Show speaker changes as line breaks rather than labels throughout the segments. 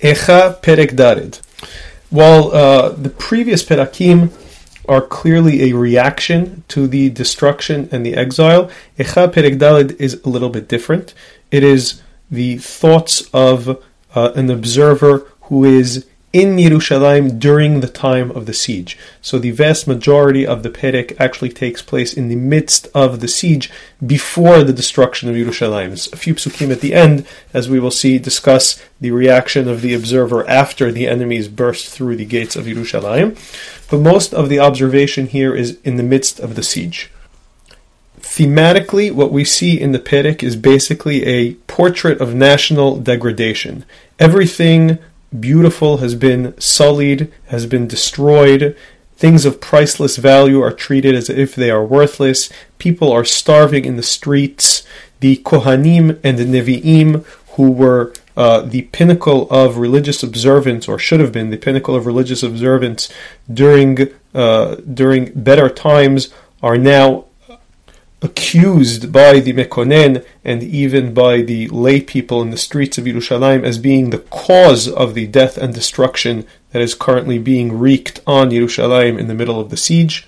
Echa Perek Daled. While uh, the previous Perakim are clearly a reaction to the destruction and the exile, Echa Perek Daled is a little bit different. It is the thoughts of uh, an observer who is in Yerushalayim during the time of the siege. So the vast majority of the Perek actually takes place in the midst of the siege before the destruction of Yerushalayim. A few psukim at the end, as we will see, discuss the reaction of the observer after the enemies burst through the gates of Yerushalayim. But most of the observation here is in the midst of the siege. Thematically, what we see in the Perek is basically a portrait of national degradation. Everything beautiful has been sullied, has been destroyed. Things of priceless value are treated as if they are worthless. People are starving in the streets. The Kohanim and the Nevi'im, who were uh, the pinnacle of religious observance, or should have been the pinnacle of religious observance during uh, during better times, are now accused by the Mekonen and even by the lay people in the streets of Yerushalayim as being the cause of the death and destruction that is currently being wreaked on Yerushalayim in the middle of the siege.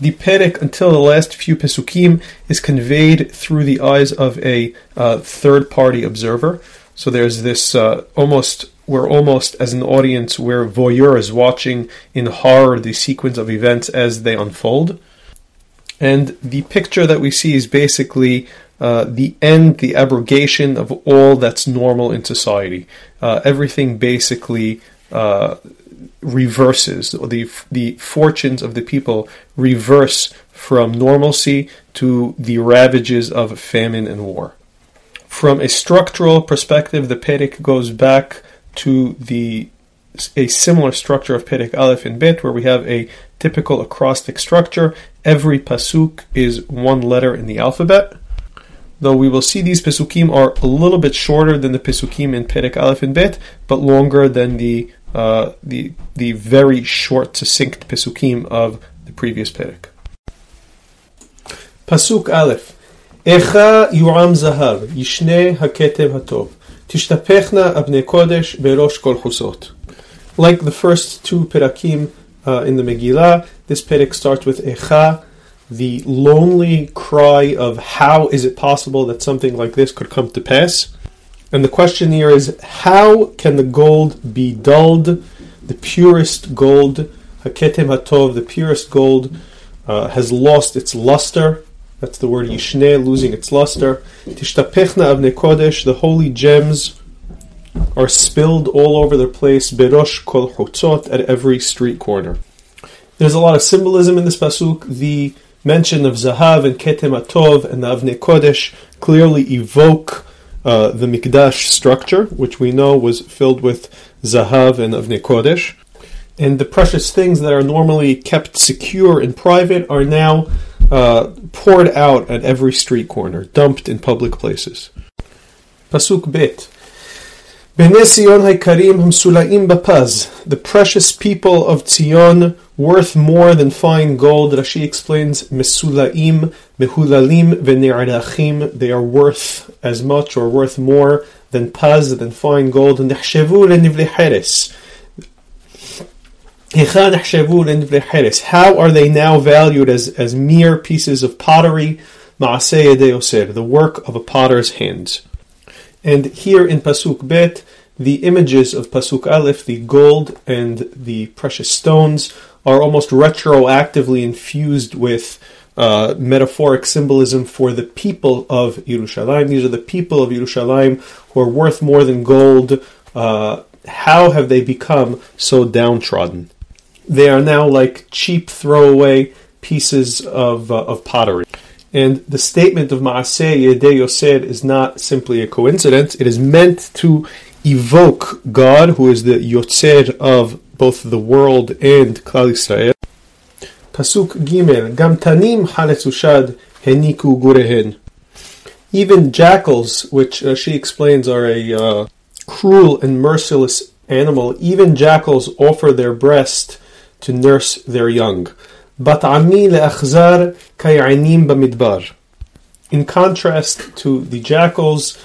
The Perek, until the last few Pesukim, is conveyed through the eyes of a uh, third party observer. So there's this uh, almost, we're almost as an audience where voyeur is watching in horror the sequence of events as they unfold. And the picture that we see is basically uh, the end, the abrogation of all that's normal in society. Uh, everything basically uh, reverses. The the fortunes of the people reverse from normalcy to the ravages of famine and war. From a structural perspective, the Perek goes back to the a similar structure of Perek Aleph and Bet, where we have a typical acrostic structure. Every pasuk is one letter in the alphabet. Though we will see these pesukim are a little bit shorter than the pesukim in Perek Aleph and Bet, but longer than the uh, the the very short, succinct pesukim of the previous Perek. Pasuk Aleph. Echa yu'am zahav, yishne haketev hatov, tishtapechna abne kodesh berosh kol chusot. Like the first two perakim uh, in the Megillah, this perek starts with Echa, the lonely cry of how is it possible that something like this could come to pass. And the question here is how can the gold be dulled? The purest gold, Haketem Hatov, the purest gold, uh, has lost its luster. That's the word Yishne, losing its luster. Tishtapechna avne kodesh, the holy gems are spilled all over the place, berosh kol chutzot, at every street corner. There's a lot of symbolism in this pasuk. The mention of Zahav and Ketem Atov and the Avnei Kodesh clearly evoke uh, the Mikdash structure, which we know was filled with Zahav and Avnei Kodesh. And the precious things that are normally kept secure in private are now uh, poured out at every street corner, dumped in public places. Pasuk Bet. The precious people of Zion, worth more than fine gold. Rashi explains, Mesulaim, Mehulalim, Vene'arachim, they are worth as much or worth more than paz, than fine gold. Nehshevu lenivleheres. How are they now valued as, as mere pieces of pottery? Ma'aseh the work of a potter's hands. And here in Pasuk Bet, the images of Pasuk Aleph, the gold and the precious stones, are almost retroactively infused with uh, metaphoric symbolism for the people of Yerushalayim. These are the people of Yerushalayim who are worth more than gold. Uh, how have they become so downtrodden? They are now like cheap throwaway pieces of, uh, of pottery. And the statement of Maaseh Yedei Yosed is not simply a coincidence. It is meant to evoke God, who is the Yotzer of both the world and Klal Yisrael. Pasuk Gimel, Gam tanim haletzushad heniku gurehen. Even jackals, which uh, she explains are a uh, cruel and merciless animal, even jackals offer their breast to nurse their young. In contrast to the jackals,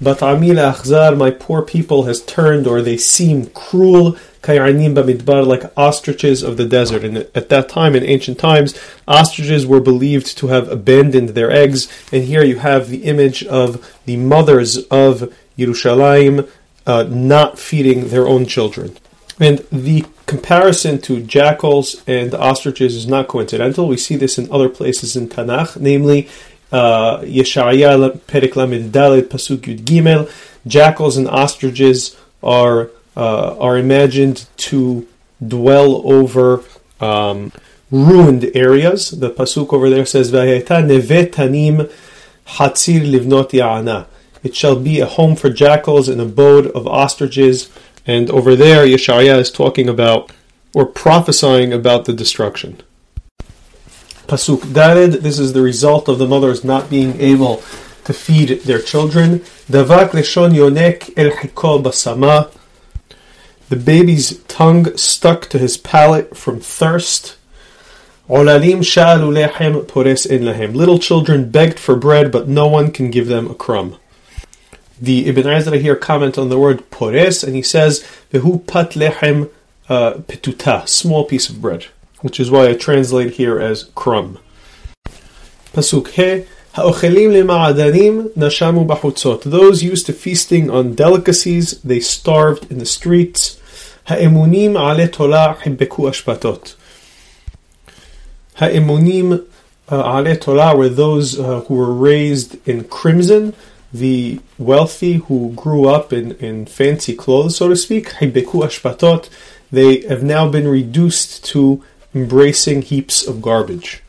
my poor people has turned, or they seem cruel, like ostriches of the desert. And at that time, in ancient times, ostriches were believed to have abandoned their eggs. And here you have the image of the mothers of Yerushalayim uh, not feeding their own children. And the comparison to jackals and ostriches is not coincidental. We see this in other places in Tanakh, namely uh, Yeshaya Perek Lamed Daled Pasuk Yud Gimel. Jackals and ostriches are uh, are imagined to dwell over um, ruined areas. The pasuk over there says, "Vayeta nevet tanim hatzir livnot ya'ana." It shall be a home for jackals, an abode of ostriches. And over there, Yeshaya is talking about or prophesying about the destruction. Pasuk Daled, this is the result of the mothers not being able to feed their children. Davak leshon yonek el basama. The baby's tongue stuck to his palate from thirst. Olalim sha'alu lechem pores in lahem. Little children begged for bread, but no one can give them a crumb. The Ibn Ezra here comment on the word pores, and he says, "Vehu pat lechem uh, petuta, small piece of bread." which is why I translate here as crumb. Pasuk He Ha'ochelim lema'adanim nashamu bachutzot. Those used to feasting on delicacies, they starved in the streets. Ha'emunim ale tola hibbeku ashpatot. Ha'emunim uh, ale tola were those uh, who were raised in crimson, the wealthy who grew up in, in fancy clothes, so to speak. They have now been reduced to embracing heaps of garbage.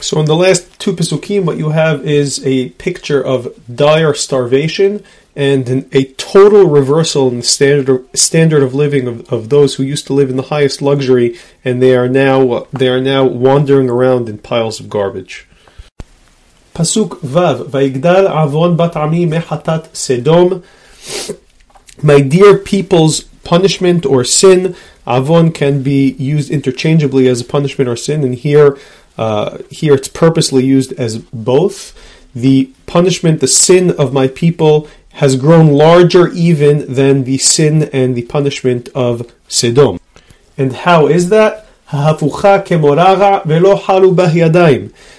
So in the last two Pesukim, what you have is a picture of dire starvation and an, a total reversal in the standard standard of living of, of those who used to live in the highest luxury, and they are now they are now wandering around in piles of garbage. My dear people's punishment or sin Avon can be used interchangeably as a punishment or sin, and here, uh, here it's purposely used as both. The punishment, the sin of my people, has grown larger even than the sin and the punishment of Sedom. And how is that?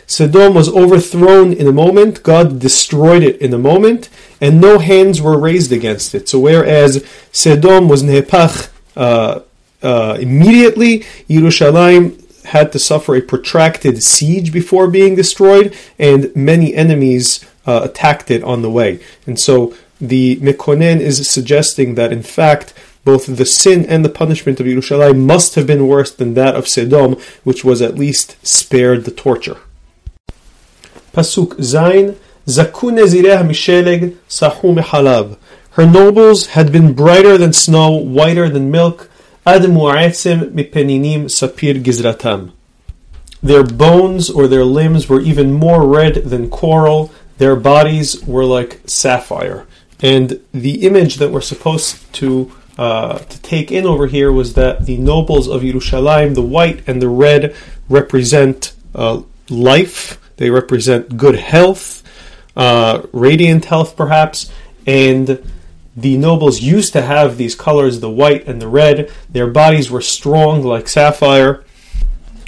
Sedom was overthrown in a moment, God destroyed it in a moment, and no hands were raised against it. So whereas Sedom was nehepach, uh, uh, immediately, Yerushalayim had to suffer a protracted siege before being destroyed, and many enemies uh, attacked it on the way. And so the Mekonen is suggesting that, in fact, both the sin and the punishment of Yerushalayim must have been worse than that of Sedom, which was at least spared the torture. Pasuk Zain misheleg sahu mehalav. Her nobles had been brighter than snow, whiter than milk, mipeninim sapir gizratam. Their bones or their limbs were even more red than coral. Their bodies were like sapphire. And the image that we're supposed to uh, to take in over here was that the nobles of Yerushalayim, the white and the red, represent uh, life. They represent good health, uh, radiant health, perhaps, and the nobles used to have these colors, the white and the red. Their bodies were strong like sapphire.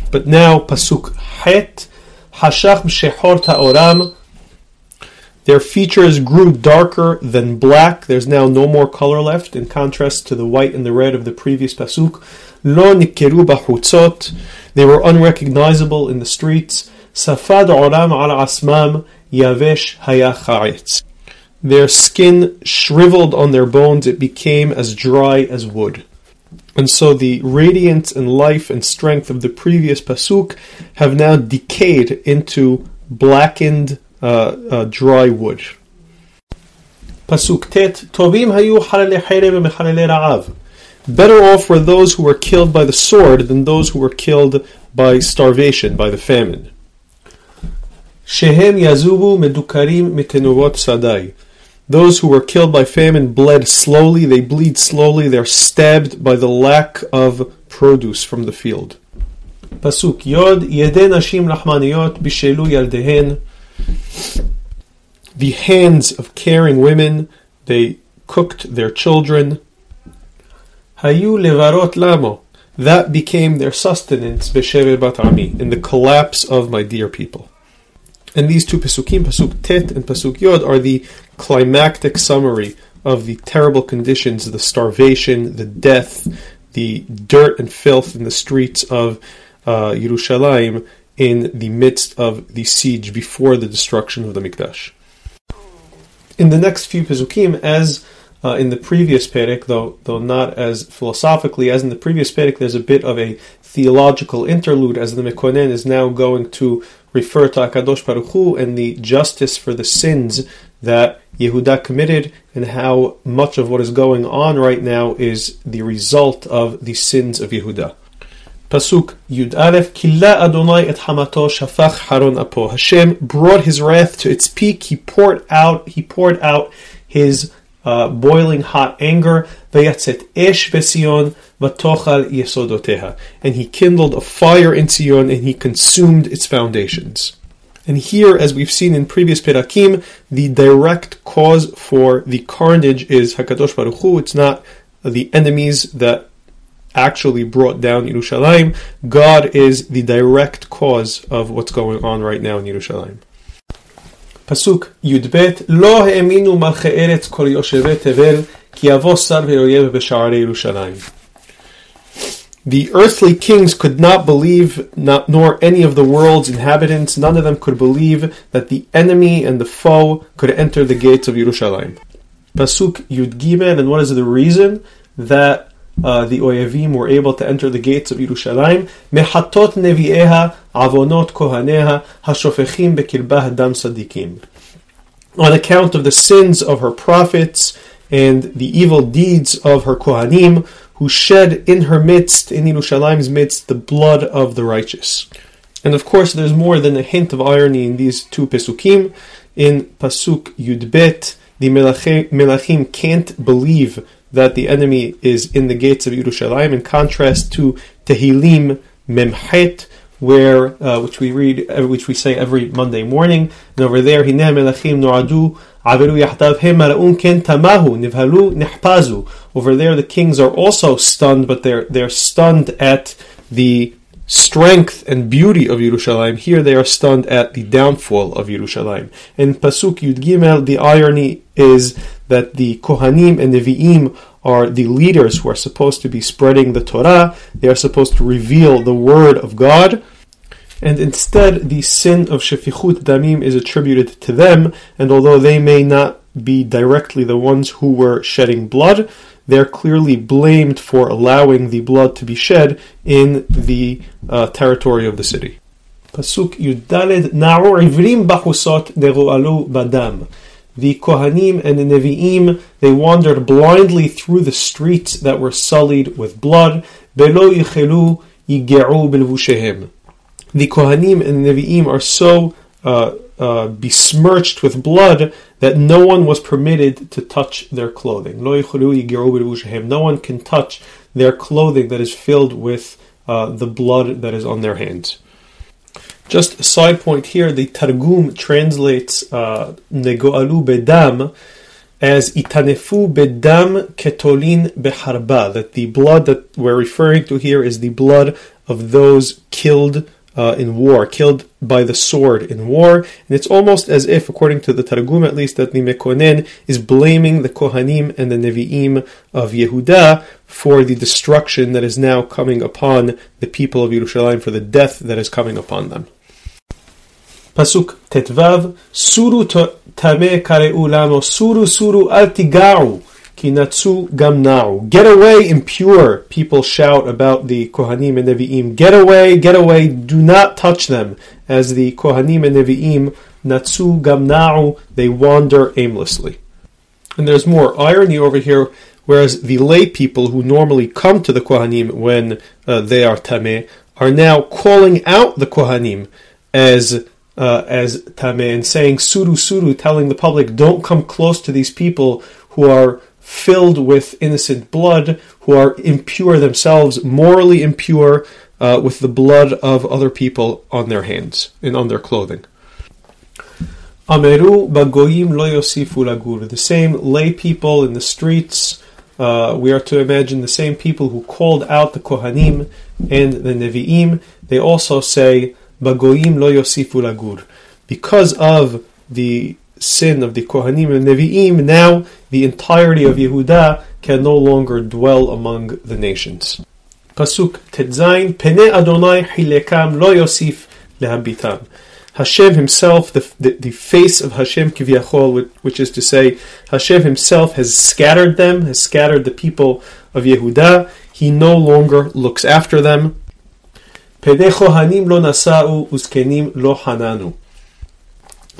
But now, Pasuk Het, Hashach Shehor Ta'oram, their features grew darker than black. There's now no more color left, in contrast to the white and the red of the previous Pasuk. Lo Nikeru Bahutzot, they were unrecognizable in the streets. Safad al Asmam, Yavesh. Their skin shriveled on their bones, it became as dry as wood. And so the radiance and life and strength of the previous Pasuk have now decayed into blackened, uh, uh, dry wood. Pasuk Tet, Tovim hayu. Better off were those who were killed by the sword than those who were killed by starvation, by the famine. Shehem yazubu medukarim sadai. Those who were killed by famine bled slowly, they bleed slowly, they're stabbed by the lack of produce from the field. Pasuk Yod Rahmaniyot Bishelu Yaldehen The hands of caring women, They cooked their children. Hayu levarot lamo. That became their sustenance, b'shever bat ami, in the collapse of my dear people. And these two pasukim, pasuk tet and pasuk yod, are the climactic summary of the terrible conditions, the starvation, the death, the dirt and filth in the streets of uh, Yerushalayim in the midst of the siege before the destruction of the Mikdash. In the next few Pezukim, as uh, in the previous Perek, though, though not as philosophically as in the previous Perek, there's a bit of a theological interlude as the Mekonen is now going to refer to Akadosh Baruch Hu and the justice for the sins that Yehuda committed and how much of what is going on right now is the result of the sins of Yehuda. Pasuk Yud Aleph Killa Adonai et Hamato Shafach Haron Apo. Hashem brought his wrath to its peak. He poured out. He poured out his uh, boiling hot anger. Vayatzet esh besion yesodoteha. And he kindled a fire in Sion and he consumed its foundations. And here, as we've seen in previous Perakim, the direct cause for the carnage is Hakadosh Baruch Hu. It's not the enemies that actually brought down Yerushalayim. God is the direct cause of what's going on right now in Yerushalayim. Pasuk Yudbet Lo eretz kol yoshevet tevel ki avo sar ve'oyev b'sha'arei Yerushalayim. The earthly kings could not believe, not, nor any of the world's inhabitants, none of them could believe that the enemy and the foe could enter the gates of Yerushalayim. Pasuk Yud Gimel, and what is the reason that uh, the Oyevim were able to enter the gates of Yerushalayim. Mehatot nevieha avonot kohaneha hashofechim bekilbah dam sadikim. On account of the sins of her prophets and the evil deeds of her kohanim, who shed in her midst, in Yerushalayim's midst, the blood of the righteous. And of course, there's more than a hint of irony in these two pesukim. In pasuk Yudbet, the Melachim can't believe that the enemy is in the gates of Yerushalayim, in contrast to Tehillim Memchet, where uh, which we read, uh, which we say every Monday morning. And over there, Hineh Melachim Noadu Over there, the kings are also stunned, but they're they're stunned at the strength and beauty of Yerushalayim. Here they are stunned at the downfall of Yerushalayim. In Pasuk Yud Gimel, the irony is that the Kohanim and the Nevi'im are the leaders who are supposed to be spreading the Torah. They are supposed to reveal the word of God. And instead, the sin of Shefichut Damim is attributed to them, and although they may not be directly the ones who were shedding blood, they're clearly blamed for allowing the blood to be shed in the uh, territory of the city. Pasuk Yudaled Na'ur Ivrim Bachusot Neru'alu Badam. The Kohanim and the Nevi'im, they wandered blindly through the streets that were sullied with blood. Belo Yichelu Yige'u Bilvushehem. The Kohanim and the Nevi'im are so uh, uh, besmirched with blood that no one was permitted to touch their clothing. No one can touch their clothing that is filled with uh, the blood that is on their hands. Just a side point here, the Targum translates uh, Negoalu bedam as itanefu bedam ketolin beharba, that the blood that we're referring to here is the blood of those killed uh, in war, killed by the sword in war. And it's almost as if, according to the Targum at least, that the Mekonen is blaming the Kohanim and the Nevi'im of Yehuda for the destruction that is now coming upon the people of Yerushalayim, for the death that is coming upon them. Pasuk Tetvav, Suru Tame Kareu Lamo, Suru Suru Altigau. Kinatsu gamnau. Get away, impure. People shout about the Kohanim and Nevi'im. Get away, get away. Do not touch them. As the Kohanim and Nevi'im, Natsu gamnau, they wander aimlessly. And there's more irony over here, whereas the lay people who normally come to the Kohanim when uh, they are Tameh are now calling out the Kohanim as uh, as Tameh and saying Suru Suru, telling the public, don't come close to these people who are filled with innocent blood, who are impure themselves, morally impure, uh, with the blood of other people on their hands and on their clothing. Ameru bagoyim lo lagur. The same lay people in the streets. Uh, we are to imagine the same people who called out the Kohanim and the Nevi'im. They also say bagoyim lo lagur. Because of the sin of the Kohanim and Nevi'im, now the entirety of Yehuda can no longer dwell among the nations. Pasuk Tetzain Pene Adonai Hilekam Lo Yosif Lehabitam. Hashem himself, the, the, the, face of Hashem Kivyachol, which is to say, Hashem himself has scattered them, has scattered the people of Yehuda. He no longer looks after them. Pene Chohanim lo nasa'u uzkenim lo hananu.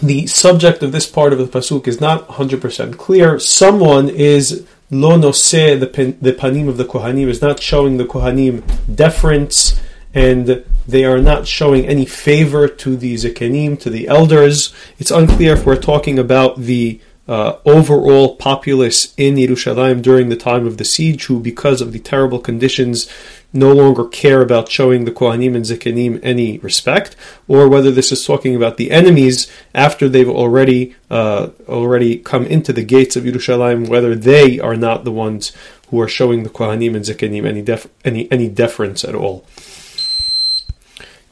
The subject of this part of the pasuk is not 100% clear. Someone is lo noseh, the, the panim of the Kohanim, is not showing the Kohanim deference and they are not showing any favor to the Zekenim, to the elders. It's unclear if we're talking about the uh, overall populace in Yerushalayim during the time of the siege, who, because of the terrible conditions, no longer care about showing the Kohanim and Zekenim any respect, or whether this is talking about the enemies after they've already uh, already come into the gates of Yerushalayim, whether they are not the ones who are showing the Kohanim and Zekenim any def- any any deference at all.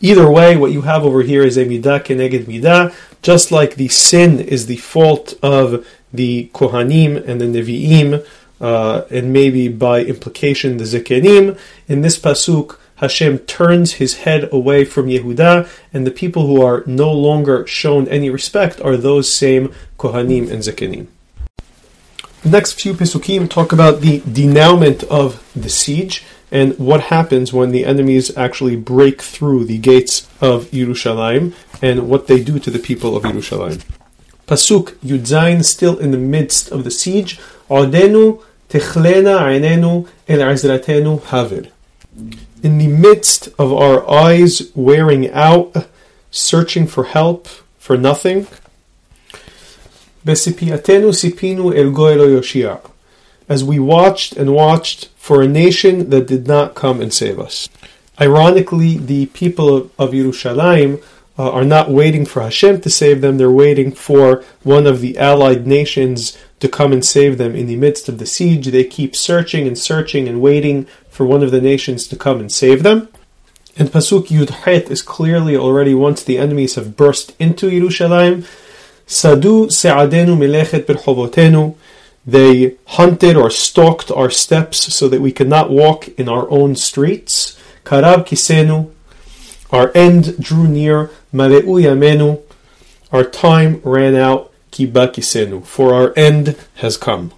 Either way, what you have over here is a midah keneged midah, just like the sin is the fault of the Kohanim and the Nevi'im, uh, and maybe by implication the Zekenim. In this pasuk, Hashem turns his head away from Yehuda, and the people who are no longer shown any respect are those same Kohanim and Zekenim. The next few Pesukim talk about the denouement of the siege and what happens when the enemies actually break through the gates of Yerushalayim and what they do to the people of Yerushalayim. Pasuk Yudzain, still in the midst of the siege, Odenu techlena el azratenu. In the midst of our eyes wearing out, searching for help, for nothing, Besipiatenu sipinu el goelo yoshia as we watched and watched for a nation that did not come and save us. Ironically, the people of, of Yerushalayim uh, are not waiting for Hashem to save them, they're waiting for one of the allied nations to come and save them in the midst of the siege. They keep searching and searching and waiting for one of the nations to come and save them. And Pasuk Yudhet is clearly already once the enemies have burst into Yerushalayim. Sadu se'adenu melechet berchovotenu. They hunted or stalked our steps so that we could not walk in our own streets. Karab kisenu, our end drew near. Maleu yamenu, our time ran out. For our end has come.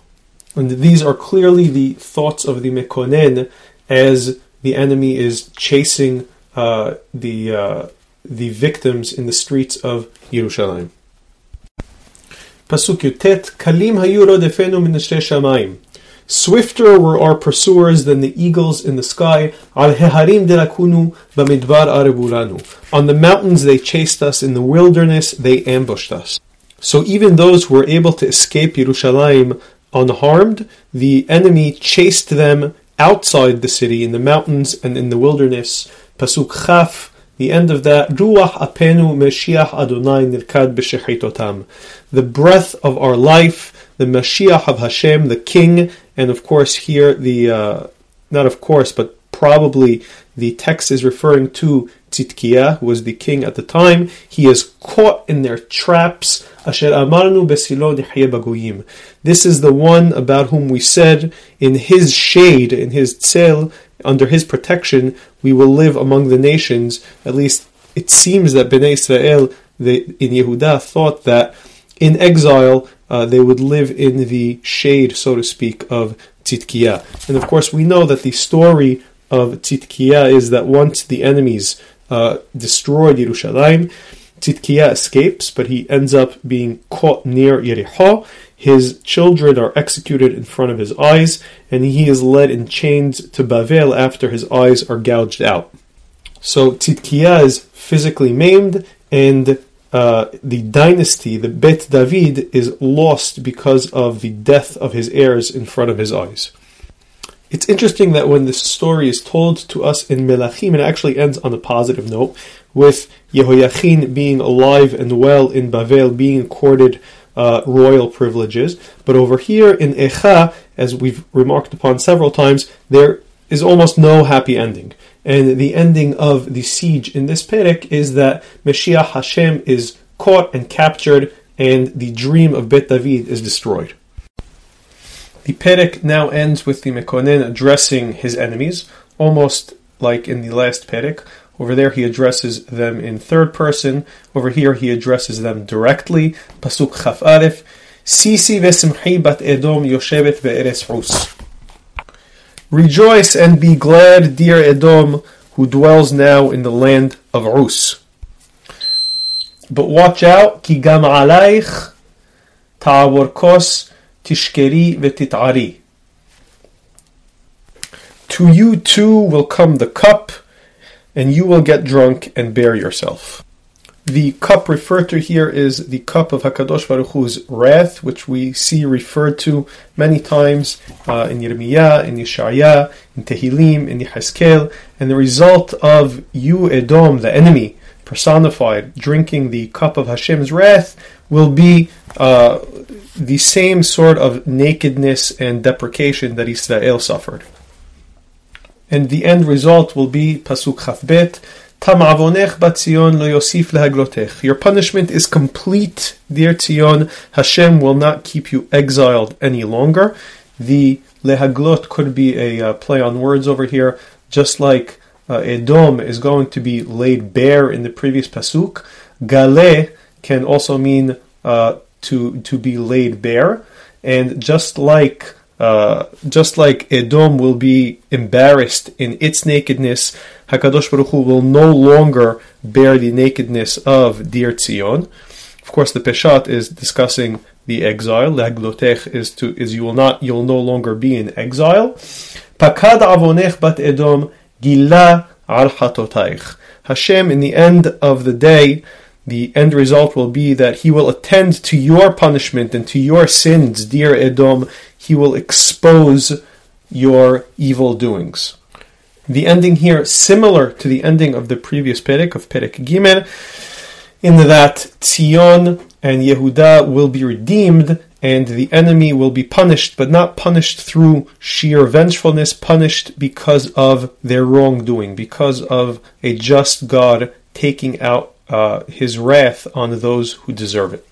And these are clearly the thoughts of the Mekonen as the enemy is chasing uh, the uh, the victims in the streets of Yerushalayim. Pasuk Yutet, Kalim hayu rodefenu minashe shamayim. Swifter were our pursuers than the eagles in the sky. Al heharim delakunu bamidbar arebulanu. On the mountains they chased us, in the wilderness they ambushed us. So even those who were able to escape Yerushalayim unharmed, the enemy chased them outside the city, in the mountains and in the wilderness. Pasuk Chaf, the end of that, Ruach apenu Mashiach Adonai nirkad b'shechitotam. The breath of our life, the Mashiach of Hashem, the King, and of course here the, uh, not of course, but probably the text is referring to Tzidkiah, who was the king at the time. He is caught in their traps. Asher amarnu besilo bagoyim. This is the one about whom we said, in his shade, in his tzel, under his protection, we will live among the nations. At least it seems that Bnei Israel in Yehuda thought that in exile uh, they would live in the shade, so to speak, of Tzidkiah. And of course, we know that the story of Tzidkiah is that once the enemies uh, destroyed Yerushalayim, Tzidkiah escapes, but he ends up being caught near Yericho. His children are executed in front of his eyes, and he is led in chains to Bavel after his eyes are gouged out. So Tzidkiah is physically maimed, and uh, the dynasty, the Bet David, is lost because of the death of his heirs in front of his eyes. It's interesting that when this story is told to us in Melachim, it actually ends on a positive note, with Yehoiachin being alive and well in Bavel, being accorded uh, royal privileges. But over here in Echa, as we've remarked upon several times, there is almost no happy ending. And the ending of the siege in this perek is that Mashiach Hashem is caught and captured, and the dream of Bet David is destroyed. The Perek now ends with the Mekonen addressing his enemies, almost like in the last Perek. Over there, he addresses them in third person. Over here, he addresses them directly. Pasuk Chaf Aleph. Sisi v'simchi bat Edom yoshevet be'eres Rus. Rejoice and be glad, dear Edom, who dwells now in the land of Rus. But watch out, ki gam alaych kos tishkeri v'tit'ari. To you too will come the cup, and you will get drunk and bear yourself. The cup referred to here is the cup of Hakadosh Baruch Hu's wrath, which we see referred to many times uh, in Yirmiyah, in Yeshaya, in Tehillim, in Yehezkel, and the result of you, Edom, the enemy, personified, drinking the cup of Hashem's wrath, will be uh, the same sort of nakedness and deprecation that Israel suffered. And the end result will be Pasuk Chafbet, Tam avonech batzion lo yosif lehaglotech. Your punishment is complete, dear Tzion. Hashem will not keep you exiled any longer. The lehaglot could be a uh, play on words over here, just like uh, Edom is going to be laid bare in the previous pasuk. Gale can also mean uh, to to be laid bare, and just like uh, just like Edom will be embarrassed in its nakedness, Hakadosh Baruch Hu will no longer bear the nakedness of Dir Tzion. Of course, the Peshat is discussing the exile. Laglotech is to is you will not you'll no longer be in exile. Pakad avonech bat Edom gila al Hashem, in the end of the day, the end result will be that he will attend to your punishment and to your sins, dear Edom. He will expose your evil doings. The ending here, similar to the ending of the previous Perek, of Perek Gimel, in that Tzion and Yehuda will be redeemed and the enemy will be punished, but not punished through sheer vengefulness, punished because of their wrongdoing, because of a just God taking out uh, his wrath on those who deserve it.